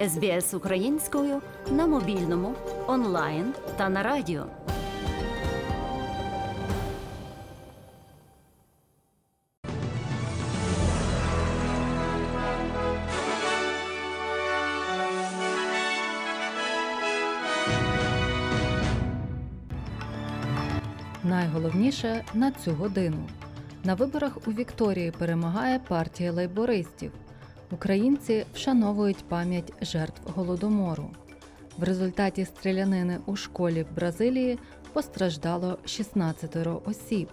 СБС українською на мобільному, онлайн та на радіо. Найголовніше на цю годину. На виборах у Вікторії перемагає партія лейбористів. Українці вшановують пам'ять жертв голодомору. В результаті стрілянини у школі в Бразилії постраждало 16 осіб.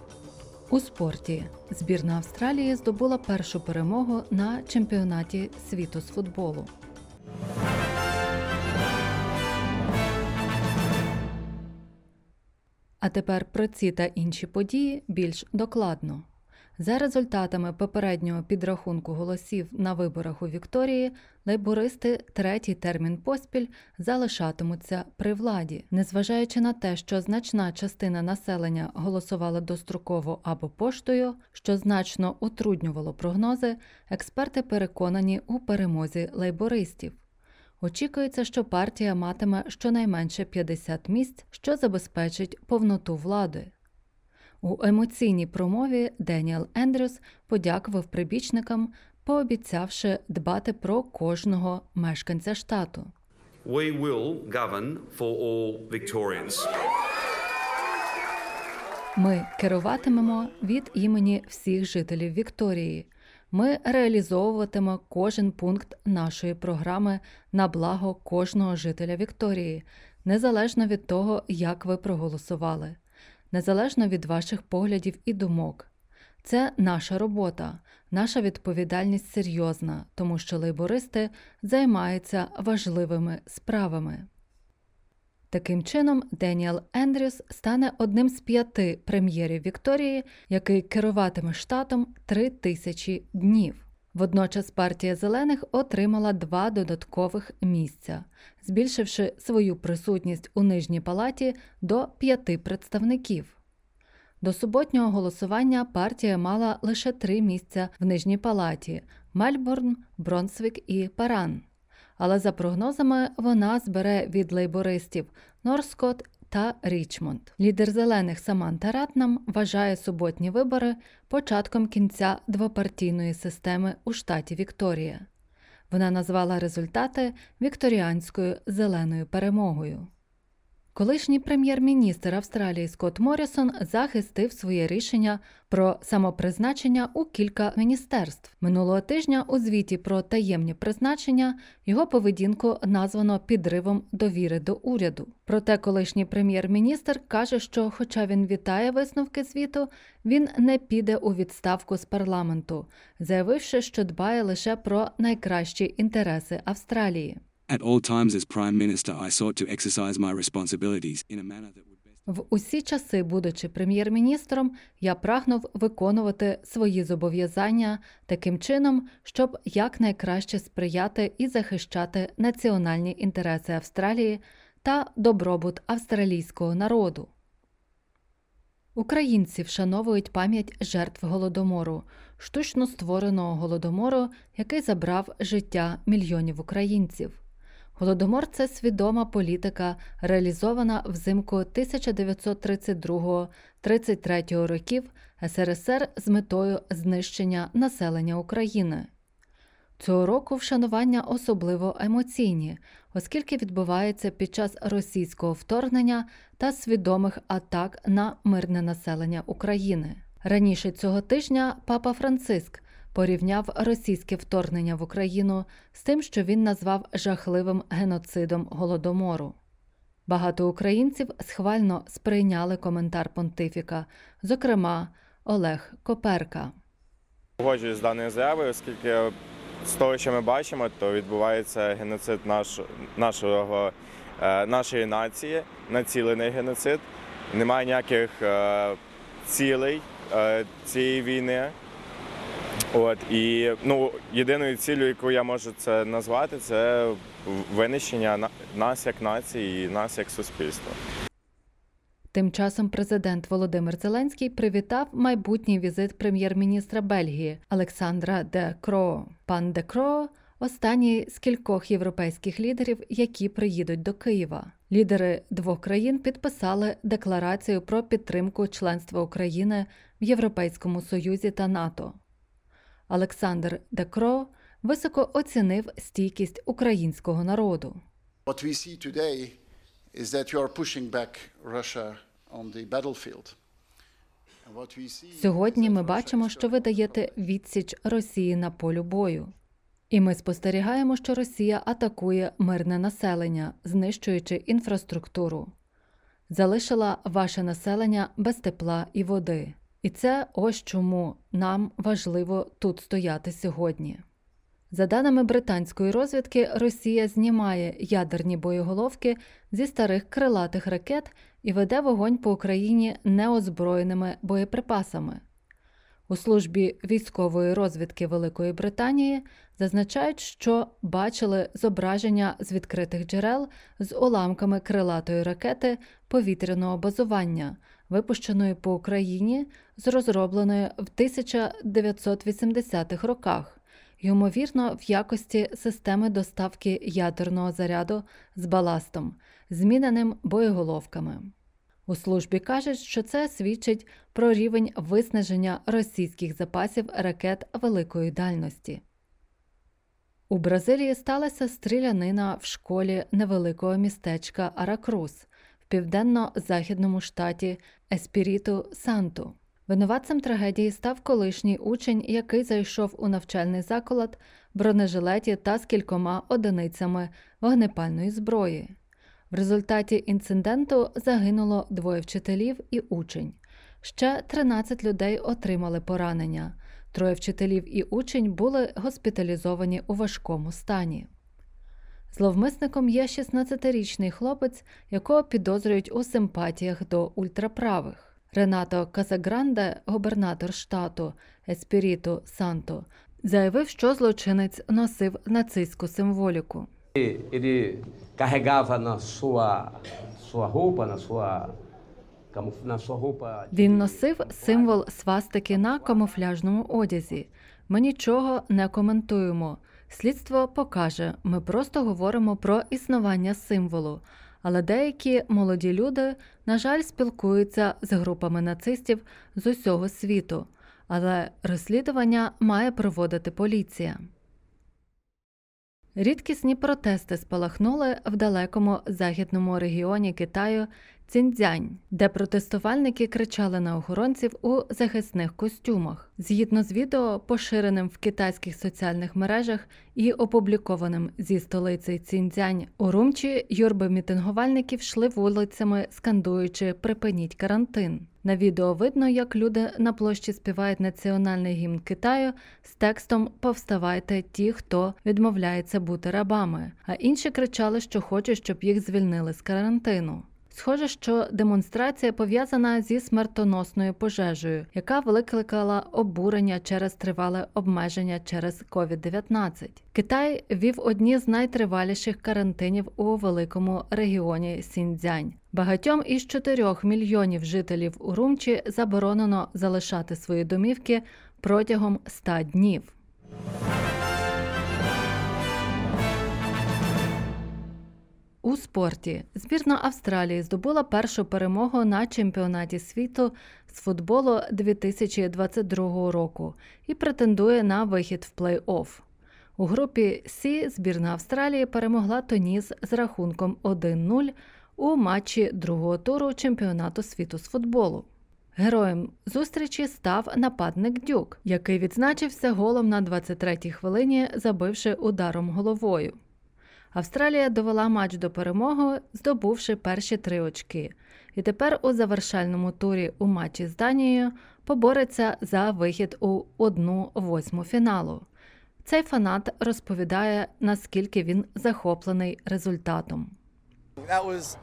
У спорті збірна Австралії здобула першу перемогу на чемпіонаті світу з футболу. А тепер про ці та інші події більш докладно. За результатами попереднього підрахунку голосів на виборах у Вікторії, лейбористи третій термін поспіль залишатимуться при владі, незважаючи на те, що значна частина населення голосувала достроково або поштою, що значно утруднювало прогнози, експерти переконані у перемозі лейбористів. Очікується, що партія матиме щонайменше 50 місць, що забезпечить повноту влади. У емоційній промові Деніел Ендрюс подякував прибічникам, пообіцявши дбати про кожного мешканця штату. We will govern for all Victorians. Ми керуватимемо від імені всіх жителів Вікторії. Ми реалізовуватимемо кожен пункт нашої програми на благо кожного жителя Вікторії, незалежно від того, як ви проголосували, незалежно від ваших поглядів і думок. Це наша робота, наша відповідальність серйозна, тому що лейбористи займаються важливими справами. Таким чином, Деніел Ендрюс стане одним з п'яти прем'єрів Вікторії, який керуватиме штатом три тисячі днів. Водночас партія зелених отримала два додаткових місця, збільшивши свою присутність у нижній палаті до п'яти представників. До суботнього голосування партія мала лише три місця в нижній палаті Мельбурн, Бронсвік і Паран але за прогнозами вона збере від лейбористів Норскот та Річмонд. Лідер зелених Саманта Ратнам вважає суботні вибори початком кінця двопартійної системи у штаті Вікторія. Вона назвала результати вікторіанською зеленою перемогою. Колишній прем'єр-міністр Австралії Скотт Моррісон захистив своє рішення про самопризначення у кілька міністерств. Минулого тижня у звіті про таємні призначення його поведінку названо підривом довіри до уряду. Проте колишній прем'єр-міністр каже, що, хоча він вітає висновки звіту, він не піде у відставку з парламенту, заявивши, що дбає лише про найкращі інтереси Австралії. At all times as Prime Minister, I sought to exercise my responsibilities in a manner that would. В усі часи, будучи прем'єр-міністром, я прагнув виконувати свої зобов'язання таким чином, щоб якнайкраще сприяти і захищати національні інтереси Австралії та добробут австралійського народу. Українці вшановують пам'ять жертв голодомору, штучно створеного голодомору, який забрав життя мільйонів українців. Голодомор це свідома політика, реалізована взимку 1932-33 років СРСР з метою знищення населення України. Цього року вшанування особливо емоційні, оскільки відбувається під час російського вторгнення та свідомих атак на мирне населення України. Раніше цього тижня папа Франциск порівняв російське вторгнення в Україну з тим, що він назвав жахливим геноцидом голодомору. Багато українців схвально сприйняли коментар понтифіка, зокрема Олег Коперка. Погоджуюсь з даною заявою, оскільки з того, що ми бачимо, то відбувається геноцид наш, нашого, е, нашої нації, націлений геноцид. Немає ніяких е, цілей е, цієї війни. От і ну єдиною цілею, яку я можу це назвати, це винищення на- нас як нації і нас як суспільства. Тим часом президент Володимир Зеленський привітав майбутній візит прем'єр-міністра Бельгії Олександра Де Кроо. Пан Де Кроо останній з кількох європейських лідерів, які приїдуть до Києва. Лідери двох країн підписали декларацію про підтримку членства України в Європейському Союзі та НАТО. Олександр Декро високо оцінив стійкість українського народу. What we see today is that you are pushing back Russia on the battlefield. Сьогодні ми бачимо, що ви даєте відсіч Росії на полю бою. І ми спостерігаємо, що Росія атакує мирне населення, знищуючи інфраструктуру. Залишила ваше населення без тепла і води. І це ось чому нам важливо тут стояти сьогодні. За даними британської розвідки, Росія знімає ядерні боєголовки зі старих крилатих ракет і веде вогонь по Україні неозброєними боєприпасами. У службі військової розвідки Великої Британії зазначають, що бачили зображення з відкритих джерел з уламками крилатої ракети повітряного базування, випущеної по Україні з розробленої в 1980-х роках, ймовірно, в якості системи доставки ядерного заряду з баластом, зміненим боєголовками. У службі кажуть, що це свідчить про рівень виснаження російських запасів ракет великої дальності. У Бразилії сталася стрілянина в школі невеликого містечка Аракрус південно-західному штаті Еспіріту Санту. Винуватцем трагедії став колишній учень, який зайшов у навчальний заклад бронежилеті та з кількома одиницями вогнепальної зброї. В результаті інциденту загинуло двоє вчителів і учень. Ще 13 людей отримали поранення. Троє вчителів і учень були госпіталізовані у важкому стані. Зловмисником є 16-річний хлопець, якого підозрюють у симпатіях до ультраправих. Ренато Казагранде, губернатор штату Еспіріту Санто, заявив, що злочинець носив нацистську символіку. Ele carregava na sua, sua roupa, na sua, na sua roupa. Він носив символ свастики на камуфляжному одязі. Ми нічого не коментуємо. Слідство покаже, ми просто говоримо про існування символу. Але деякі молоді люди, на жаль, спілкуються з групами нацистів з усього світу. Але розслідування має проводити поліція. Рідкісні протести спалахнули в далекому західному регіоні Китаю Цінцзянь, де протестувальники кричали на охоронців у захисних костюмах. Згідно з відео, поширеним в китайських соціальних мережах і опублікованим зі столиці Цінцзянь у Румчі, юрби мітингувальників йшли вулицями, скандуючи Припиніть карантин. На відео видно, як люди на площі співають національний гімн Китаю з текстом Повставайте ті, хто відмовляється бути рабами, а інші кричали, що хочуть, щоб їх звільнили з карантину. Схоже, що демонстрація пов'язана зі смертоносною пожежею, яка викликала обурення через тривале обмеження через COVID-19. Китай вів одні з найтриваліших карантинів у великому регіоні Сіньцзянь. Багатьом із 4 мільйонів жителів Урумчі заборонено залишати свої домівки протягом 100 днів. У спорті збірна Австралії здобула першу перемогу на чемпіонаті світу з футболу 2022 року і претендує на вихід в плей-офф. У групі Сі збірна Австралії перемогла Тоніс з рахунком 1-0 у матчі другого туру чемпіонату світу з футболу. Героєм зустрічі став нападник Дюк, який відзначився голом на 23-й хвилині, забивши ударом головою. Австралія довела матч до перемоги, здобувши перші три очки, і тепер у завершальному турі у матчі з Данією побореться за вихід у 1-8 фіналу. Цей фанат розповідає, наскільки він захоплений результатом. That was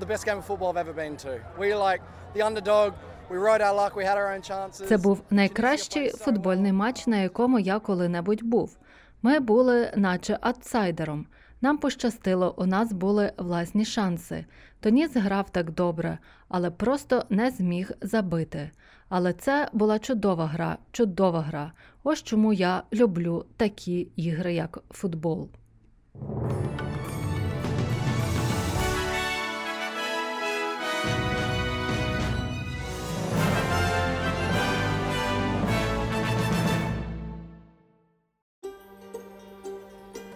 the best game of football I've ever been to. We like the underdog. We rode our luck. We had our own chances. Це був найкращий футбольний матч, на якому я коли-небудь був. Ми були, наче аутсайдером. Нам пощастило, у нас були власні шанси. Тоніс грав так добре, але просто не зміг забити. Але це була чудова гра, чудова гра. Ось чому я люблю такі ігри, як футбол.